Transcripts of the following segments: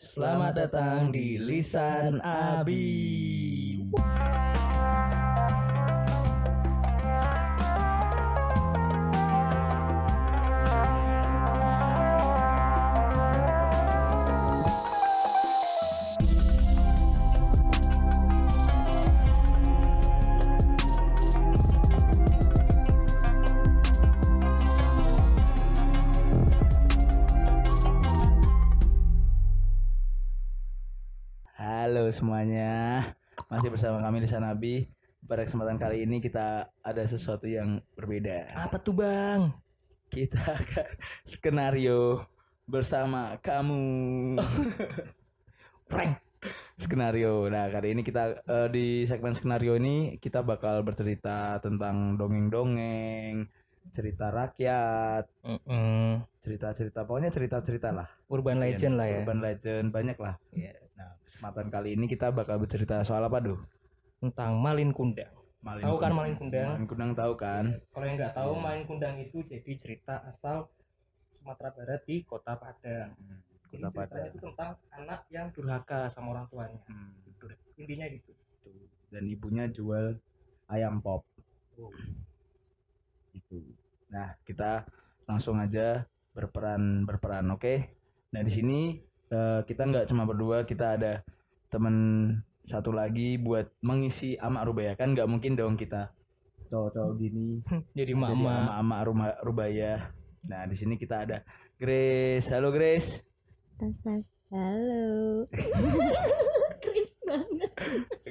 Selamat datang di Lisan Abi. Semuanya, masih bersama kami Lisan Abi. Pada kesempatan kali ini kita ada sesuatu yang berbeda. Apa tuh bang? Kita akan skenario bersama kamu. Prank. Skenario. Nah, kali ini kita eh, di segmen skenario ini kita bakal bercerita tentang dongeng-dongeng, cerita rakyat, cerita-cerita pokoknya cerita-cerita lah. Urban legend lah ya. Urban legend banyak lah. Iya. Nah, kesempatan kali ini kita bakal bercerita soal apa, Duh? Tentang Malin Kundang. Malin Tahu kan. Malin Kundang? Malin Kundang tahu kan? Kalau yang nggak tahu Malin Kundang itu jadi cerita asal Sumatera Barat di Kota Padang. Kota Jadi Padang. itu tentang anak yang durhaka sama orang tuanya. Hmm, Gitu. Intinya gitu. tuh. Dan ibunya jual ayam pop itu. Nah, kita langsung aja berperan berperan, oke? Nah, di sini eh, kita nggak cuma berdua, kita ada temen satu lagi buat mengisi amak rubaya kan nggak mungkin dong kita cowok-cowok gini Jadi jadi mama. amak-amak rumah rubaya. Nah, di sini kita ada Grace. Halo Grace. Tas tas. Halo. Kris banget.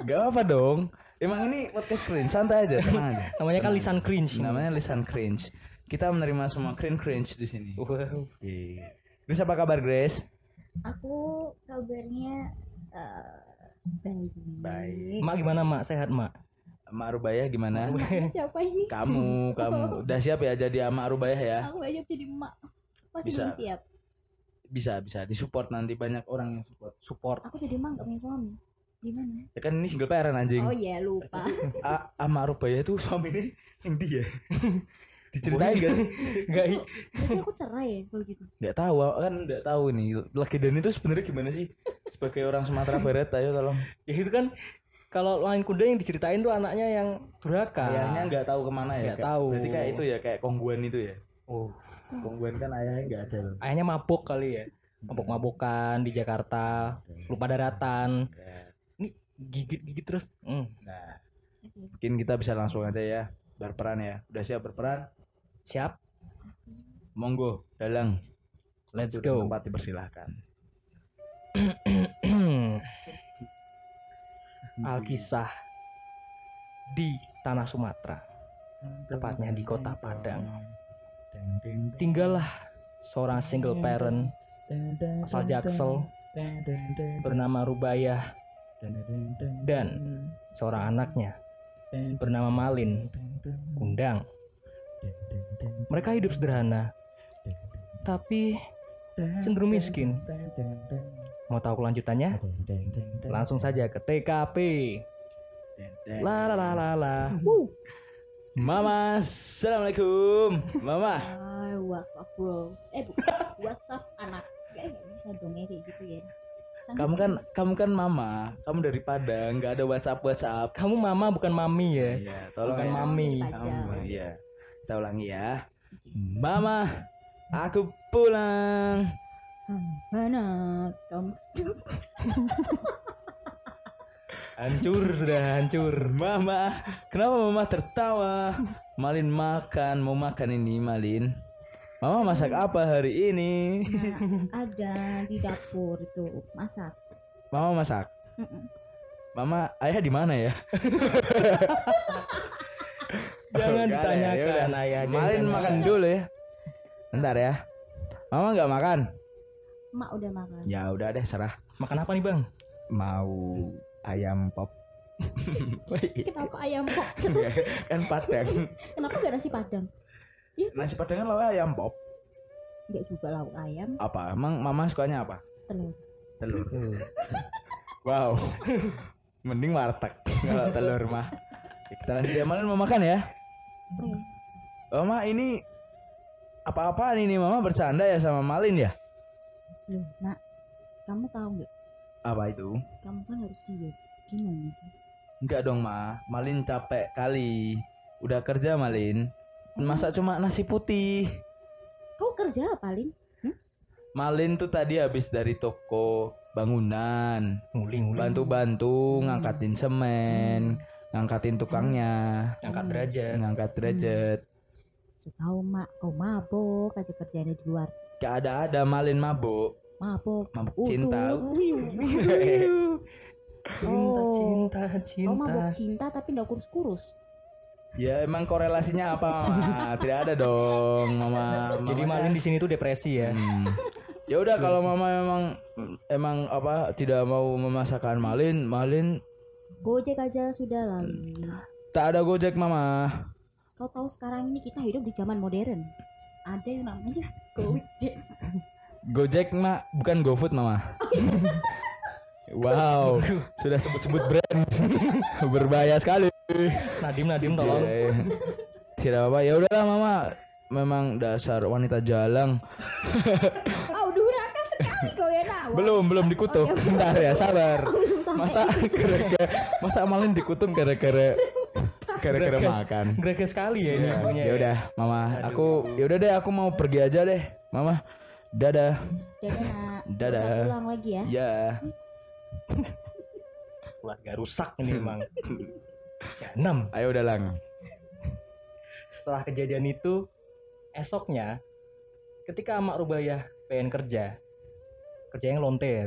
Gak apa dong. Emang ini podcast cringe, santai aja, tenang aja. Namanya kan lisan cringe. Namanya lisan cringe. Kita menerima semua cringe cringe di sini. Wow. Oke. Grace apa kabar Grace? Aku kabarnya eh baik. Baik. Mak gimana mak? Sehat mak? Amak Rubaya gimana? Siapa ini? Kamu, kamu udah siap ya jadi Amak Rubaya ya? Aku aja jadi emak. Masih Bisa. belum siap. Bisa, bisa disupport nanti banyak orang yang support. Support. Aku jadi emak gak punya suami. Gimana? Ya kan ini single parent anjing. Oh iya lupa. A- Amak Rubaya itu suaminya yang dia. Diceritain gak sih? Enggak Berarti aku cerai ya kalau gitu. Nggak tahu, kan nggak tahu nih. Legedan itu sebenarnya gimana sih? Sebagai orang Sumatera Barat, ayo tolong. ya itu kan kalau Malin Kundang yang diceritain tuh anaknya yang durhaka. Ayahnya nggak tahu ke mana ya? Nggak tahu. Berarti kayak itu ya, kayak kongguan itu ya. Oh. Kongguan kan ayahnya nggak ada. ayahnya mabuk kali ya mabuk-mabukan di Jakarta lupa daratan ini gigit-gigit terus Hmm. Nah, mungkin kita bisa langsung aja ya berperan ya. Udah siap berperan? Siap? Monggo, dalang. let's go. Tempat dipersilahkan. Alkisah di tanah Sumatera tepatnya di kota Padang. Tinggallah seorang single parent asal Jaksel bernama Rubayah dan seorang anaknya bernama Malin. Kundang mereka hidup sederhana tapi cenderung miskin mau tahu kelanjutannya langsung saja ke TKP la la la la la Mama, assalamualaikum. Mama, Ah, WhatsApp bro. Eh bu, WhatsApp anak. Gak, bisa dong ya kayak gitu ya. Sangat kamu kan kamu kan mama, kamu dari Padang, nggak ada WhatsApp WhatsApp. kamu mama bukan mami ya Iya, tolong bukan ya. mami Kamu, iya. Kita ulangi ya. Mama, aku pulang. mana kamu? hancur sudah hancur Mama, kenapa mama tertawa? Malin makan, mau makan ini Malin. Mama masak apa hari ini? Nah, ada di dapur itu masak. Mama masak. Mama, ayah di mana ya? jangan Nggak ada ya, ditanyakan yaudah. ayah Malin makan dulu ya. Bentar ya. Mama nggak makan? Mak udah makan. Ya udah deh serah. makan apa nih bang Mau ayam pop. Kenapa ayam kok? kan Padang. Kenapa gak nasi padang? Nasi Padang kan lauknya ayam pop. Gak juga lauk ayam, Apa? Emang mama sukanya apa? telur. Telur. wow. Mending warteg kalau telur mah. Ya, Kita lanjut ya Malin mau makan ya. Oke. Mama ini apa-apaan ini Mama bercanda ya sama Malin ya? Loh, nak, kamu tahu nggak Apa itu? kamu kan harus diet gimana sih Enggak dong, Ma. Malin capek kali. Udah kerja, Malin. Masa cuma nasi putih? kau kerja apa Lin Malin tuh tadi habis dari toko bangunan. Bantu-bantu ngangkatin semen, ngangkatin tukangnya, angkat derajat ngangkat derajat. setahu mak kau mabok aja kerjanya di luar Gak ada-ada Malin mabuk. mabok Mabuk Utuh. cinta. cinta Oh. cinta kau cinta mabok cinta tapi nggak kurus-kurus Ya emang korelasinya apa mama? Tidak ada dong mama. jadi malin di sini tuh depresi ya Hmm. Ya udah kalau mama emang emang apa tidak mau memasakkan malin, malin gojek aja sudah lah tak ada gojek mama. kau tahu sekarang ini kita hidup di zaman modern ada yang namanya gojek Gojek mak bukan GoFood mama. wow, sudah sebut-sebut brand. Berbahaya sekali. Nadim Nadim tolong Eh, Tidak apa-apa. Ya udahlah mama. Memang dasar wanita jalang. oh durhaka sekali kau ya Belum, belum dikutuk. Bentar ya, sabar. Masa gara-gara masa malin dikutuk gara-gara gara-gara makan. Greges sekali ya ini punya Ya udah, mama. Aku ya udah deh, aku mau pergi aja deh, mama. Dadah. dadah nak Dadah. Pulang lagi ya Ya. keluarga rusak ini emang Janam Ayo udah lang. setelah kejadian itu esoknya ketika Mak Rubayah pengen kerja kerjanya lonte ya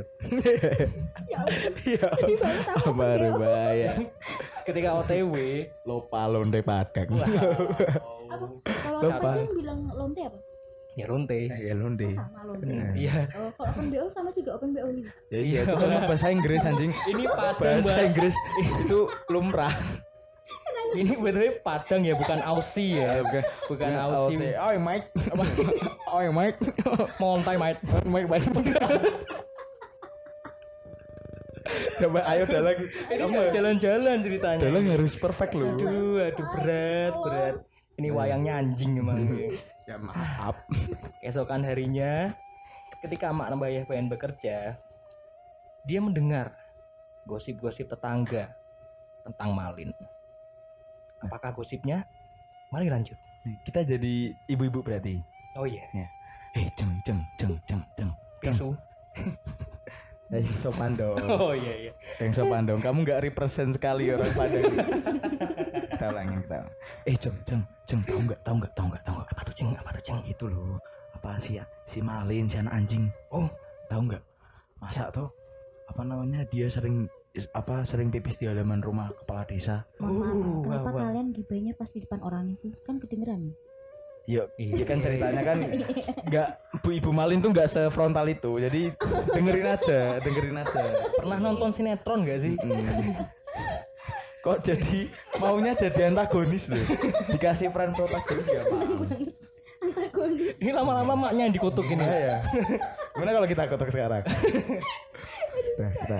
Ya. banget aku Baru bahaya. ketika OTW Lupa lonte padang. apa kalau apa yang bilang lonte apa ya lonte Ya lonte. sama lonte iya oh, kalau open bo sama juga open bo Ya iya, itu kan bahasa Inggris anjing. ini padang Bahasa. Inggris itu lumrah. Ini betul padang ya bukan Aussie ya bukan bukan Aussie Oh, Mike. Oh, Mike. montai mate Mike Mike. Coba ayo dah lagi. ini mau jalan-jalan ceritanya Dalang harus perfect loh. aduh aduh berat berat ini wayangnya anjing emang Ya maaf. keesokan harinya ketika Mak Nembayah pengen bekerja dia mendengar gosip-gosip tetangga tentang Malin apakah gosipnya mari lanjut Kita jadi ibu-ibu berarti. oh iya Ya. Eh, ceng ceng ceng ceng ceng. Ceng. tisu Eh, sopan dong. oh iya iya Yang sopan dong. Kamu nggak represent sekali orang Padang. kita ulangin kita. Eh, ceng ceng ceng. Tahu nggak? Tahu nggak? Tahu nggak? Tahu nggak? apa tuh ceng apa tuh ceng Itu loh. Apa sih ya? Si Malin, si anak anjing. Oh, tahu nggak? Masa tuh apa namanya? Dia sering apa sering pipis di halaman rumah kepala desa. Mohon maaf, kenapa kalian gibahnya pas di depan orangnya sih kan kedengeran Ya, iya kan ceritanya kan nggak Bu Ibu Malin tuh nggak sefrontal itu. Jadi dengerin aja, dengerin aja. pernah nonton sinetron gak sih Hmm. Kok jadi maunya jadi antagonis loh. Dikasih peran protagonis gak mau. antagonis ini lama-lama maknya yang dikutuk ini ya. Gimana kalau kita kotak sekarang? Nah, kita.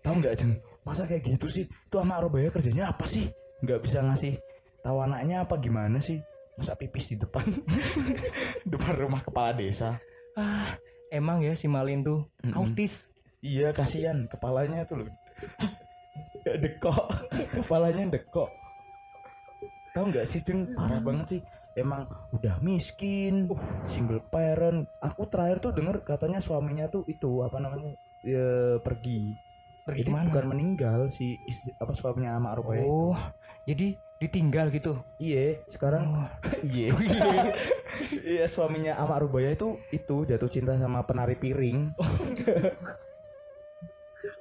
Tahu nggak Jeng? Masa kayak gitu sih? Tuh sama Robaya kerjanya apa sih? Nggak bisa ngasih tahu anaknya apa gimana sih? Masa pipis di depan depan rumah kepala desa? ah emang ya si Malin tuh autis Iya kasihan kepalanya tuh loh. dekok, kepalanya dekok. Tahu nggak sih Jeng parah banget sih. Emang udah miskin, single parent. Aku terakhir tuh denger katanya suaminya tuh itu apa namanya ya, pergi. Pergi jadi bukan meninggal si istri, apa suaminya Ma'ruf oh, itu. jadi ditinggal gitu? Iya sekarang oh. oh iya. Iya suaminya Amak Rubaya itu itu jatuh cinta sama penari piring.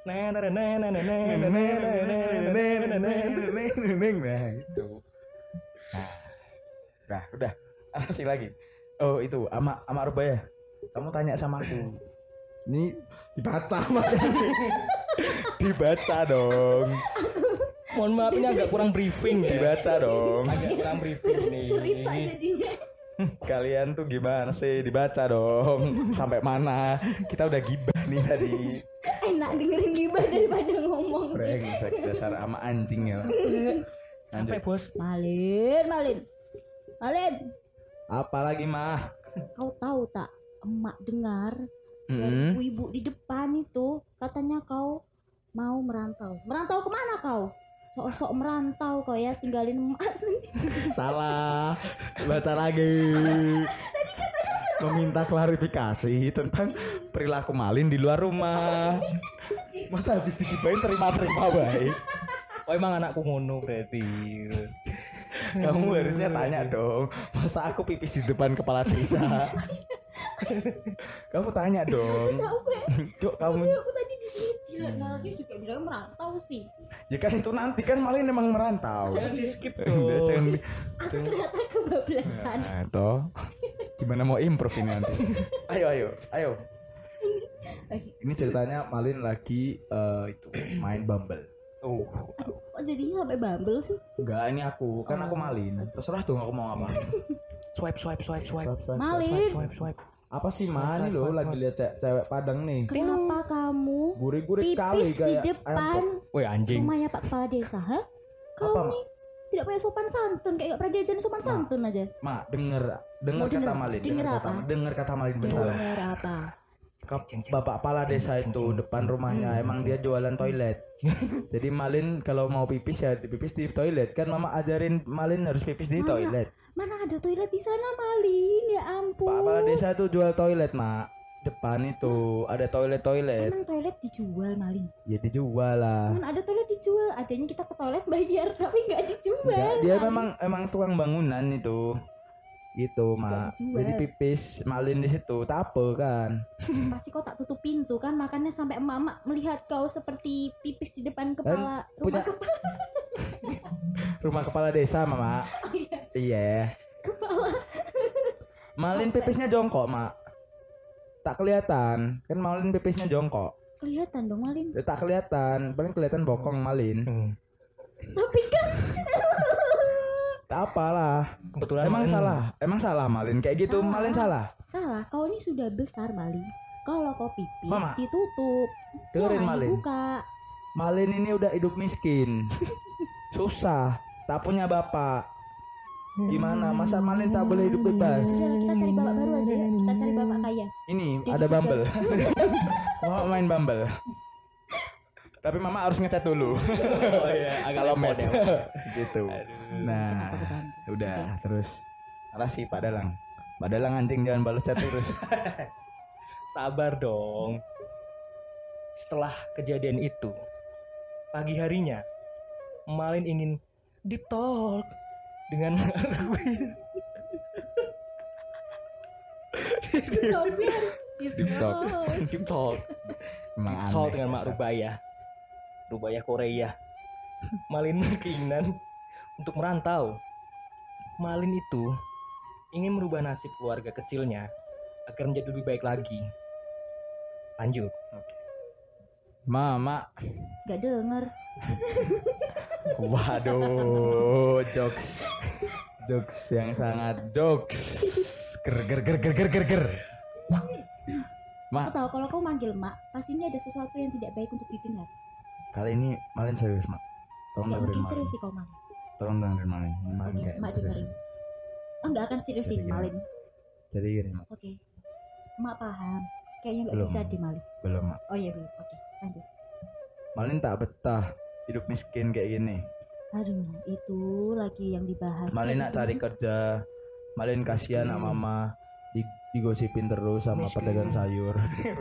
Nah oh, itu nah udah. Masih lagi. Oh itu Amak Amak Rubaya kamu tanya sama aku. Ini dibaca mas. Dibaca dong. Mohon maaf ini agak kurang briefing ya. dibaca dong. Agak kurang briefing nih. cerita jadinya kalian tuh gimana sih? Dibaca dong. Sampai mana? Kita udah gibah nih tadi. Enak dengerin gibah daripada ngomong. Brengsek dasar ama anjing ya. Sampai bos. Malin Malin. Malin. Apalagi mah? Kau tahu tak? Emak dengar dari Mm-mm. ibu-ibu di depan itu katanya kau mau merantau merantau ke mana kau sok-sok merantau kau ya tinggalin emak Salah. Baca lagi. Meminta klarifikasi tentang perilaku Malin di luar rumah. Masa habis digibain terima-terima baik. Oh emang anakku ngono berarti. Kamu harusnya tanya dong. Masa aku pipis di depan kepala desa? kamu tanya dong. Cuk, kamu aku tadi di sini gila narasi juga bilang merantau sih ya kan itu nanti kan Malin emang merantau. Jangan di skip dong. jangan di- aku ternyata kebablasan Nah, toh. Gimana mau improve ini nanti? Ayo, ayo, ayo. Ini ceritanya Malin lagi eh, itu main Bumble. Oh. aduh kok jadinya sampai bumble sih Enggak, ini aku. Kan aku Malin. Terserah dong aku mau apa. Swipe swipe swipe swipe. Swipe, swipe, Malin Swipe swipe. Apa sih Man Ini loh lagi lihat ce- cewek Padang nih. kenapa kamu Gurih-gurih kali pipis di kayak depan Woi anjing. rumahnya Pak Kepala Desa hah kau Apa, nih tidak punya sopan santun kayak gak pernah diajarin sopan santun aja. Ma, denger denger Mau kata denger- Malin, denger denger kata denger kata Malin bentar. dengar apa? Bapak kepala desa itu depan rumahnya emang dia jualan toilet. Jadi Malin kalau mau pipis ya pipis di toilet. Kan Mama ajarin Malin harus pipis di toilet. Mana ada toilet di sana Malin ya ampun Pak kepala desa tuh jual toilet, Mak. Depan itu ada toilet-toilet. emang toilet dijual Malin Ya dijual lah. kan ada toilet dijual adanya kita ke toilet bayar tapi nggak dijual Enggak, dia Malin. memang emang tukang bangunan itu. Gitu, Mak. Jadi pipis Malin di situ, tape kan. pasti kau tak tutup pintu kan makanya sampai emak-emak melihat kau seperti pipis di depan kepala rumah punya- kepala Rumah kepala desa, Mama. Iya. Kepala Malin pipisnya jongkok, Mak. Tak kelihatan. Kan Malin pipisnya jongkok. kelihatan dong Malin Ya, tak kelihatan, paling kelihatan bokong Malin. Hmm. tapi kan Tak apalah. Kebetulan Emang Hmm. salah, emang salah Malin kayak gitu. Salah. Malin salah. salah kau ini sudah besar Malin kalau kau pipis Mama, ditutup dengerin Malin. dibuka Malin ini udah hidup miskin. Susah, tak punya bapak. Gimana? Masa Malin tak boleh hidup bebas? Udah, kita cari bapak baru aja ya kita cari bapak kaya Ini Dia ada Bumble. Mau main Bumble. Tapi mama harus ngecat dulu. Oh iya, agak Kalau match ya. gitu. Nah, udah terus. Makasih Pak Dalang. Pak Dalang anjing jangan balas chat terus. Sabar dong. Setelah kejadian itu, pagi harinya, Malin ingin deep talk dengan Tapi harus TikTok. deep talk, deep dengan Mak Rubaya, Rubaya Korea. Malin berkeinginan untuk merantau. Malin itu ingin merubah nasib keluarga kecilnya agar menjadi lebih baik lagi. Lanjut. Mama. gak denger Waduh, jokes. Jokes yang sangat jokes. Ger ger ger ger ger ger ger. Aku Ma, tahu kalau kau manggil mak pasti ini ada sesuatu yang tidak baik untuk didengar kali ini Malin serius, Mak. Tolong Gak dengerin Malin. serius sih kau mak Tolong dengerin Malin. Malin kayak mak serius. dengerin Oh nggak akan serius sih Jadi? Malin Jadi gini, Mak. Oke Mak paham Kayaknya nggak Belum. bisa deh Malin Belum, Mak. Oh iya belum Oke lanjut Malin tak betah hidup miskin kayak gini. Aduh itu lagi yang dibahas Malin nak cari kerja. Malin kasihan nak mama di, digosipin terus sama Miskin. pedagang sayur.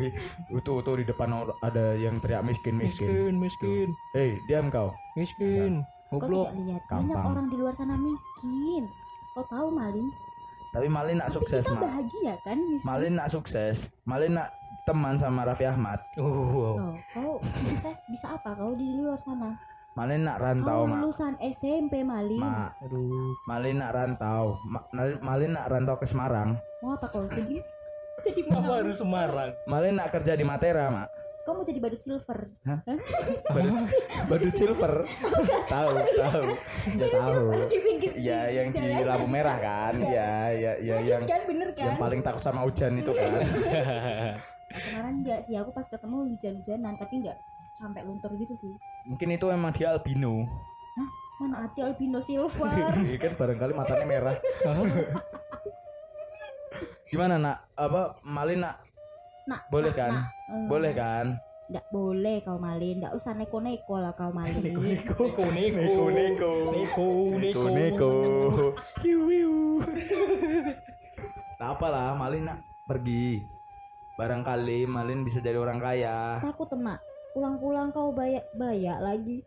Itu tuh di depan ada yang teriak miskin miskin. Miskin, miskin, Hei, diam kau. miskin. Kau Goblok. Gampang. Banyak orang di luar sana miskin Kau tahu Malin Tapi Malin nak sukses, Mak. bahagia kan miskin Malin nak sukses. Malin nak teman sama Raffi Ahmad. Uh, Loh, kau bisa bisa apa kau di luar sana? Malin nak Kau rantau, Mak. lulusan SMP Malin. Mak, aduh. Malin nak rantau. Ma- Malin- Malin nak rantau ke Semarang. Mau apa kau jadi? jadi Apa mana? harus Semarang? Malin nak kerja di Matera, Mak. Kau mau jadi badut silver? Badut, badut silver. tahu, tahu. Ya tahu. di pinggir Ya yang di lampu merah kan. Ya, ya, ya yang kan bener kan? yang paling takut sama hujan itu kan. Kemarin enggak sih aku pas ketemu hujan-hujanan tapi enggak sampai luntur gitu sih. Mungkin itu emang dia albino. Hah? Mana ada albino silver? Iya kan barangkali matanya merah. Gimana nak? Apa Malin nak nak Boleh nak, kan? nak. Eh, Boleh kan? nggak boleh kau malin nggak usah neko-neko lah kau malin Neko neko neko neko. neko neko Neko Hiu hiu Tak apalah Malin nak pergi Barangkali Malin bisa jadi orang kaya. Takut emak pulang-pulang kau bayak bayak lagi.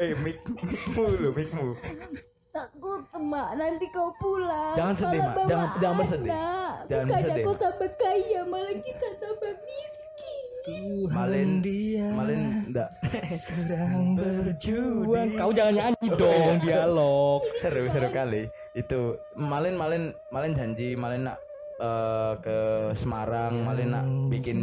Eh mik mikmu lu mikmu takut emak nanti kau pulang. Jangan sedih, Mak. Jangan- jangan bersedih. Jangan bersedih, kau Mak. tambah kaya malah kita tambah miskin Tuhan Malin dia Malin enggak sedang berjuang. Kau jangan nyanyi dong dialog. Seru seru kali. Itu Malin Malin Malin janji Malin nak eh, ke Semarang Malin nak bikin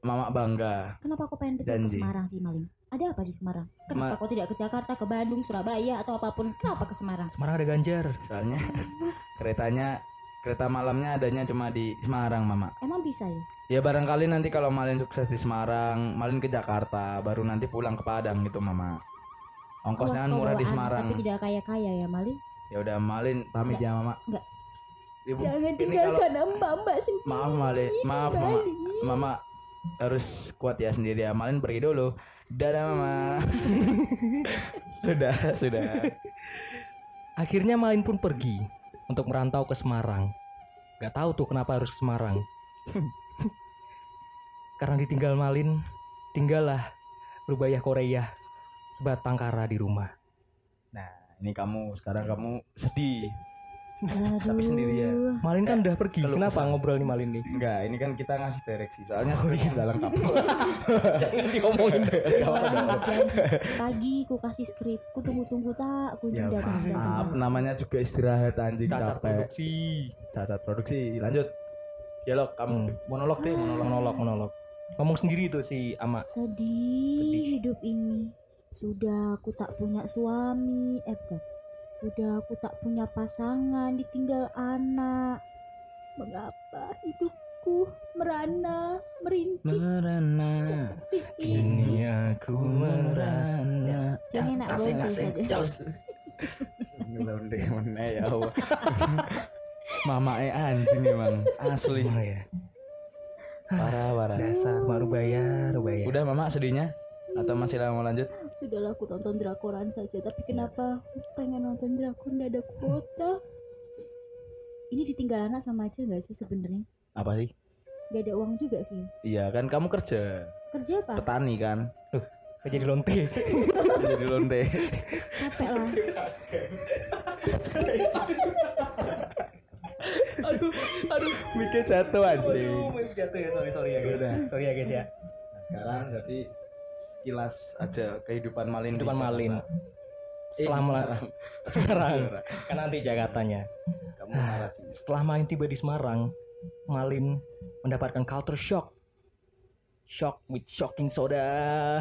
Mama bangga. Kenapa kau pengen pergi Janji. ke Semarang sih malin ada apa di Semarang? Kenapa Ma- kau tidak ke Jakarta ke Bandung Surabaya atau apa pun? Kenapa ke Semarang? Semarang ada Ganjar. Soalnya keretanya kereta malamnya adanya cuma di Semarang Mama. Emang bisa ya? Ya barangkali nanti kalau Malin sukses di Semarang Malin ke Jakarta baru nanti pulang ke Padang gitu Mama. Ongkosnya kan murah di Semarang. tapi tidak kaya kaya ya malin? Ya udah Malin pamit ya Mama. Enggak. Ibu, jangan ini kalau tinggalkan mbak mbak sendiri maaf Malin. maaf Mama. Mama harus kuat ya sendiri ya. Malin pergi dulu. Dadah Mama. Sudah sudah. Akhirnya Malin pun pergi untuk merantau ke Semarang. Gak tahu tuh kenapa harus ke Semarang. Karena ditinggal Malin, tinggallah Rubaya Korea sebatang kara di rumah. nah ini kamu sekarang kamu sedih Aduh. tapi sendirian Malin kan udah pergi. keluh Kenapa kesah. ngobrol nih Malin nih? Enggak, ini kan kita ngasih direksi. Soalnya skripnya nggak lengkap. Jangan diomongin. pagi ku kasih skrip ku tunggu tunggu tak ku ya maaf, namanya juga istirahat anjing Cacat capek. produksi. Cacat produksi. Lanjut. Dialog kamu monolog deh, monolog. Monolog, monolog. Ngomong sendiri tuh si Ama. sedih, Sedih. hidup ini sudah aku tak punya suami eh bukan sudah aku tak punya pasangan ditinggal anak mengapa hidupku merana merintih Merana. Kini aku merana. Kayaknya enak Asing asing. Ngelonde mana ya Allah. Mama eh anjing emang asli. Ya. Parah parah. Dasar Mak Rubaya, Rubaya. Udah mama sedihnya atau masih lama mau lanjut? Sudahlah aku nonton drakoran saja tapi kenapa aku pengen nonton drakor nggak ada kuota ini ditinggal anak sama aja nggak sih sebenarnya Apa sih? nggak ada uang juga sih Iya kan kamu kerja kerja apa petani kan. Kayak jadi lonte. Jadi londe. capek lah aduh, aduh. Mikir jatuh anjing. Aduh, jatuh ya, sorry sorry ya guys. Sorry ya guys ya. Nah, sekarang berarti sekilas aja kehidupan Malin Kehidupan. Malin. Eh, Setelah di Semarang. Semarang. kan nanti Jakartanya. Kamu marah sih. Setelah Malin tiba di Semarang, Malin mendapatkan culture shock. Shock with shocking soda.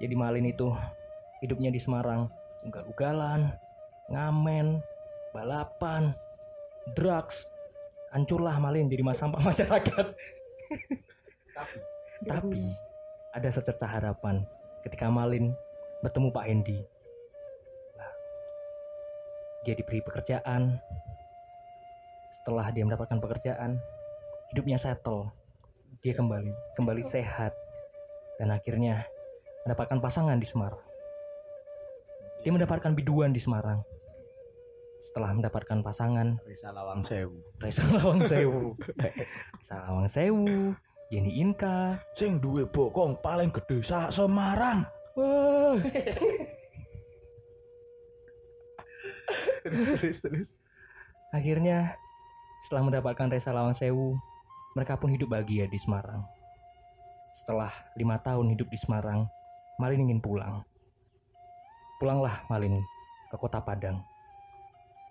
Jadi Malin itu hidupnya di Semarang, ugal-ugalan, ngamen, balapan, drugs. Hancurlah Malin jadi mas sampah masyarakat. Tapi ada secerca harapan ketika Malin bertemu Pak Hendi. Dia diberi pekerjaan. Setelah dia mendapatkan pekerjaan, hidupnya settle. Dia kembali kembali sehat dan akhirnya mendapatkan pasangan di Semarang. Dia mendapatkan biduan di Semarang. Setelah mendapatkan pasangan, Risa Lawang Sewu. Reza Lawang Sewu. Reza Lawang Sewu, Yeni Inka. Sing duwe bokong paling gede sak Semarang. Wah, terus terus. Akhirnya setelah mendapatkan Reza Lawang Sewu, mereka pun hidup bahagia di Semarang. Setelah lima tahun hidup di Semarang, Malin ingin pulang. Pulanglah Malin ke kota Padang.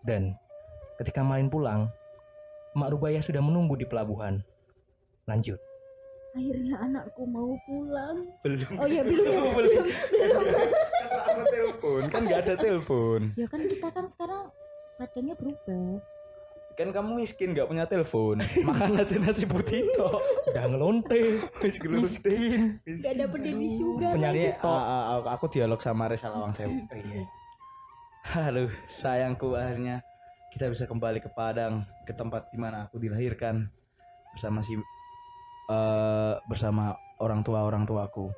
Dan ketika Malin pulang, Mak Rubaya sudah menunggu di pelabuhan. Lanjut. Akhirnya anakku mau pulang Belum. oh ya belum ya belum belum Ada telepon kan nggak ada telepon. ya kan kita kan sekarang ratingnya berubah Kan kamu miskin nggak punya telepon. Makan aja nasi putih toh. Udah ngelonte. Miskin. gak ada pendiri juga Penyakit Ini tok. a- a- aku, aku dialog sama Risa Lawang Sewu. Iya. Halo sayangku akhirnya kita bisa kembali ke Padang, ke tempat di mana aku dilahirkan bersama si eh bersama orang tua orang tuaku.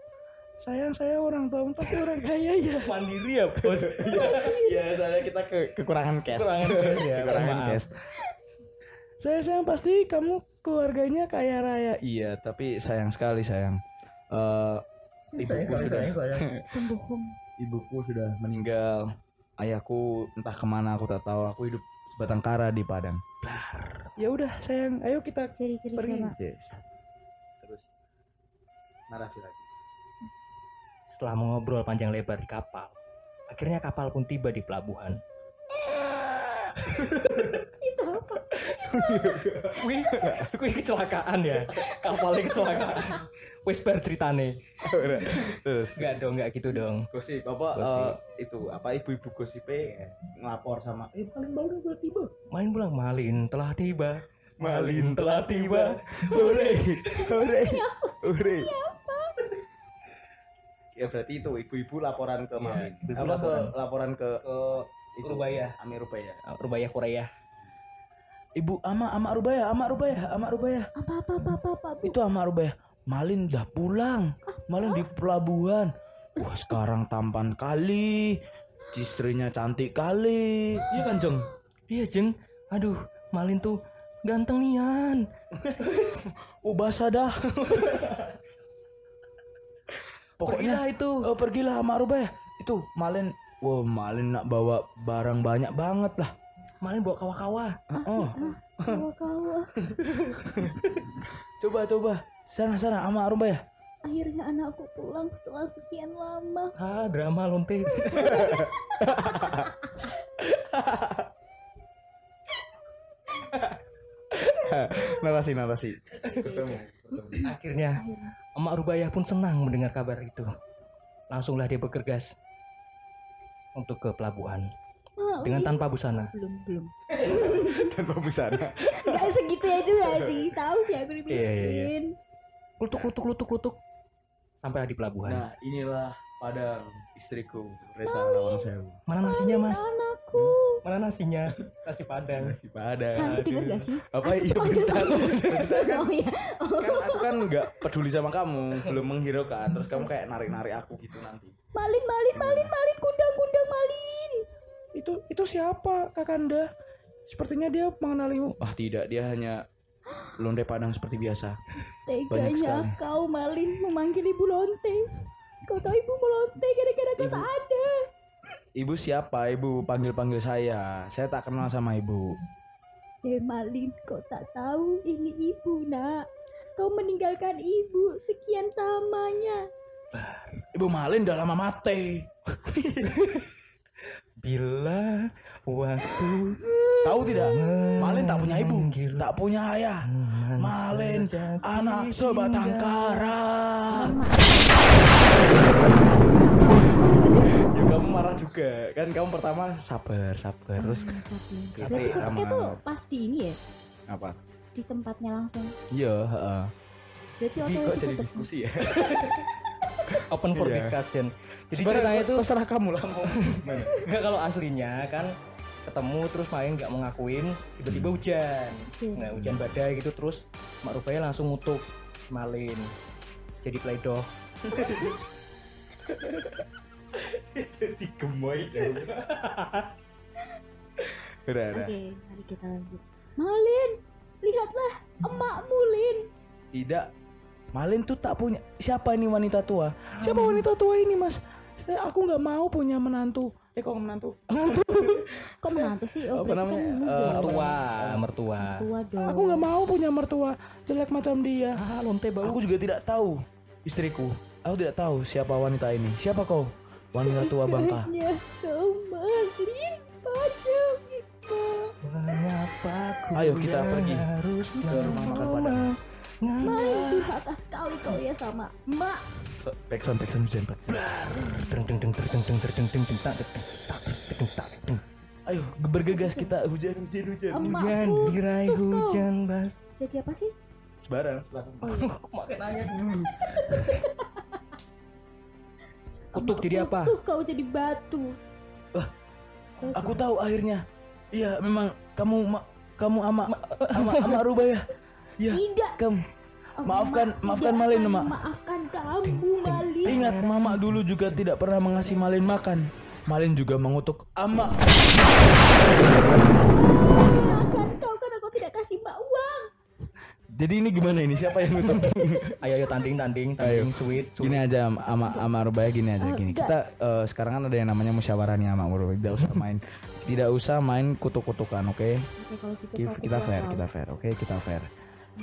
Sayang saya orang tua tapi orang kaya ya. Mandiri ya bos. ya soalnya kita ke, kekurangan cash. Kekurangan cash ya, kekurangan cash. Saya sayang pasti kamu keluarganya kaya raya. Iya, tapi sayang sekali sayang. Eh ibuku sudah Pembohong. ibuku sudah meninggal. Ayahku entah ke mana aku tak tahu. Aku hidup sebatang kara di Padang. Blar. Ya udah sayang, ayo kita Ciri-ciri pergi. Yes. Narasi lagi. Setelah mengobrol panjang lebar di kapal, akhirnya kapal pun tiba di pelabuhan. Wih, wih kecelakaan ya. Kapalnya kecelakaan. Wes bar ceritane. Terus Enggak dong, enggak gitu dong. gosip apa Gosip. eh, itu apa ibu-ibu gosip ngelapor sama eh paling baru udah tiba Main pulang Malin telah tiba. Malin telah tiba. hore hore hore ya berarti itu ibu-ibu laporan ke Mamin ibu-ibu apa laporan. ke laporan ke Ke itu Rubaya. Amir Rubaya Rubaya Korea. ibu ama ama Rubaya ama Rubaya ama Rubaya Apa apa apa apa, apa Bu? itu ama Rubaya Malin udah pulang Malin di pelabuhan wah sekarang tampan kali istrinya cantik kali iya kan Jeng Iya, Jeng. Aduh, Malin tuh ganteng nian. oh basah dah Pokoknya itu. Oh pergilah sama Rubah ya. Itu Malin Wah Malin nak bawa barang banyak banget lah Malin bawa kawa-kawa. Oh Kawa-kawa. Coba coba Sana sana sama Rubah ya Akhirnya anakku pulang setelah sekian lama. Ah, drama lonte. Narasi narasi Akhirnya, Emak Rubaya pun senang mendengar kabar itu. Langsunglah dia bergegas untuk ke pelabuhan Ah, dengan tanpa busana. belum belum. Tanpa busana Gak segitu ya juga sih. Tahu sih aku Iya, iya, iya. dipisahin. Lutuk lutuk lutuk lutuk. Sampailah di pelabuhan. Nah inilah Padang istriku Resa Lawang Sewu Mana nasinya, Mas? Anakku. Mana nasinya? Nasi Padang. Nasi Padang Kamu denger gak sih? Apa iya bentar Bentar kan Oh iya. Oh, Kan aku kan nggak peduli sama kamu Belum menghiraukan Terus kamu kayak narik-narik aku gitu nanti Malin, malin, malin, malin, kundang, kundang, malin. itu itu siapa kakanda sepertinya dia mengenalimu ah tidak dia hanya londe padang seperti biasa. Teganya kau malin memanggil ibu lonte. Kau tahu ibu melonte gara-gara kau tak ada. Ibu siapa? Ibu panggil panggil saya. Saya tak kenal sama ibu. Eh malin, kau tak tahu ini ibu nak. Kau meninggalkan ibu sekian lamanya. ibu malin udah lama mati. Bila waktu tahu tidak? Malin tak punya ibu tak punya ayah. malin anak sebatang kara ya kamu marah juga. Kan kamu pertama sabar sabar. Terus Berarti sama- ketiknya tuh pas di ini ya, apa? Di tempatnya langsung. iya heeh. Jadi kok jadi diskusi ya? Open for Iya. discussion. Jadi ceritanya itu terserah kamu lah mau Enggak kalau aslinya kan ketemu terus main nggak mengakuin tiba-tiba hujan. Iya. nah hujan badai gitu terus Mak Rubaya langsung ngutuk Malin. Jadi playdoh jadi gemoy dong udah udah. Oke, mari kita lanjut. Malin, lihatlah emakmu Lin. tidak. Malin tuh tak punya. Siapa ini wanita tua? Siapa wanita tua ini mas? Saya aku nggak mau punya menantu. Eh kok menantu? Kok menantu sih? Oh, Apa namanya? Kan muda. Eh, mertua mertua. Tua dong. aku nggak mau punya mertua. Jelek macam dia. Ah lonte bau. Aku juga tidak tahu istriku. Aku tidak tahu siapa wanita ini. Siapa kau wanita tua bangka Ayo, kita pergi harus ke rumah makan Padang. Malin durhaka sekali kau ya sama emak. So, Backsound backsound hujan Pak. Deng deng deng deng deng deng deng deng deng tak, deng, tak, deng, deng, tak, deng. Ayo bergegas kita hujan hujan hujan. Hujan dirai hujan bas Jadi apa sih? Sebarang sebarang. Aku makan ayam dulu Kutuk jadi apa? Tuh kau jadi batu. Aku tahu akhirnya Iya, memang kamu ma- kamu ama ama ama Rubaya. Ya. Tidak. Kamu maafkan ma- maafkan Malin, Mak. Maafkan kamu, Malin. Ingat Mama dulu juga tidak pernah mengasih Malin makan. Malin juga mengutuk Ama. Jadi ini gimana ini? Siapa yang nutup? Ayo ayo tanding tanding tanding sweet. sweet. gini aja ama ama Rubaya gini aja Oh, gini. enggak. Kita eh, sekarang kan ada yang namanya musyawarah nih ama Rubaya. Tidak usah main tidak usah main kutuk-kutukan, oke? Oke, kalau gitu Kita, kita fair, kita fair, oke? Kita fair.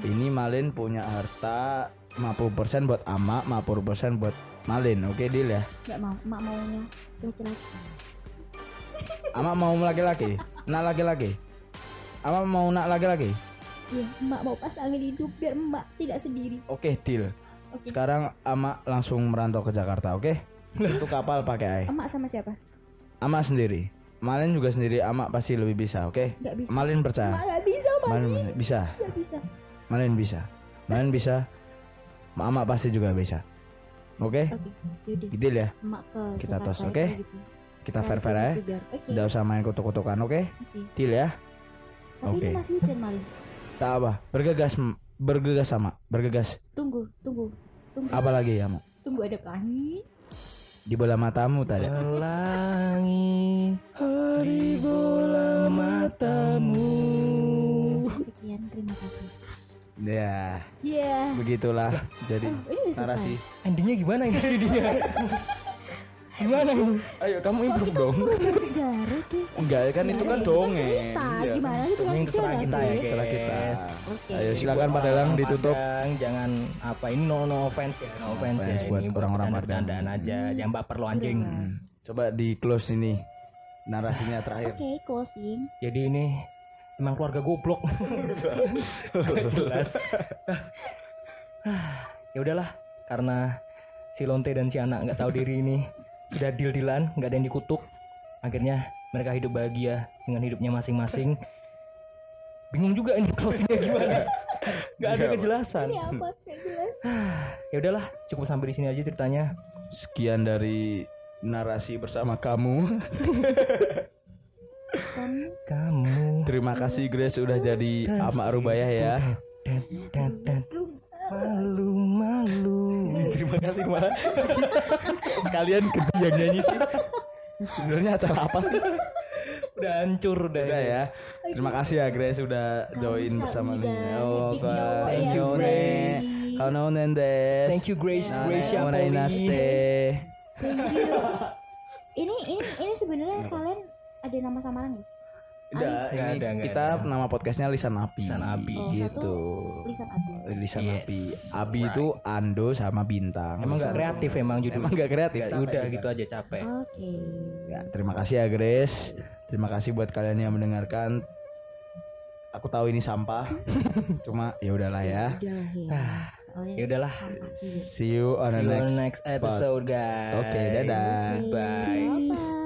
Ini Malin punya harta 50% buat Ama, 50% buat Malin, oke deal ya? Nggak mau, mak maunya laki-laki. Ama mau laki-laki, nak laki-laki. Ama mau nak laki-laki. Iya, emak mau pasangan hidup biar emak tidak sendiri. Oke, deal. Oke. Sekarang Ama langsung merantau ke Jakarta, oke? Itu kapal pakai air. Emak sama siapa? Ama sendiri. Malin juga sendiri, Ama pasti lebih bisa, oke? Nggak bisa. Malin Emak percaya. nggak bisa, mak. Malin bisa. Nggak bisa. Malin bisa. Malin bisa. Ama pasti juga bisa. Oke? Oke, yaudah. Deal ya? Emak ke Kita Jakarta tos, oke? gitu. Kita Cari fair-fair ya. Oke. Tidak usah main kutuk-kutukan, oke? Oke. Deal ya? Tapi Oke. ini masih hujan Malin. Tak apa. Bergegas, bergegas sama, bergegas. Tunggu, tunggu, tunggu, Apa lagi ya, Mak? tunggu ada pelangi. Di bola matamu tadi. Pelangi di bola matamu. Sekian, terima kasih. Ya, Iya. begitulah. Jadi Oh, ini udah selesai. narasi. Endingnya gimana ini endingnya? gimana ini? Ayo kamu improve dong. Enggak, kan itu kan dongeng. Iya. gimana itu Dongeng terserah cerita, kita ya. Terserah kita. Oke. Ayo silakan Padelang ditutup. Padang, jangan apa ini no no offense ya, no offense, ya. buat orang-orang bercanda-bercandaan aja, jangan baper lo anjing. Coba di close ini narasinya terakhir. Oke, closing. Jadi ini emang keluarga goblok. Jelas. ya udahlah, karena si Lonte dan si anak nggak tahu diri ini sudah deal-dealan, nggak ada yang dikutuk. Akhirnya mereka hidup bahagia dengan hidupnya masing-masing. Bingung juga ini closingnya gimana? Nggak ada kejelasan. Ini apa? Nggak jelas. Ya udahlah, cukup sampai di sini aja ceritanya. Sekian dari narasi bersama kamu. Kamu Kamu Terima kasih Grace sudah jadi Ama Rubaya ya. Kasih ke mana? Kalian gede yang nyanyi sih. Sebenarnya acara apa sih? Udah hancur udah. Udah ya. Terima kasih ya Grace sudah join bersama udah. Nina. Oh, Thank you, thank you Grace. Grace. Kano Nendes. Thank you Grace, Grace Nah, Poli. Naste. Thank you. ini ini ini sebenarnya kalian ada nama samaran nggak? sih? Udah, Nggak ini ada, kita nama podcastnya Lisan Api. Lisan Api. Oh, gitu. Lisan Abi. Lisan Yes, Api. Abi itu Ando sama bintang. Emang nggak kreatif emang judul. Emang nggak kreatif. Ya capek udah kita. gitu aja capek. Oke. Ya, terima kasih ya Grace. Terima kasih buat kalian yang mendengarkan. Aku tahu ini sampah. Cuma ya udahlah ya. Udah ya. Soalnya Ya udahlah. See you on See the on next. next episode guys. Oke, dadah. Bye. Bye.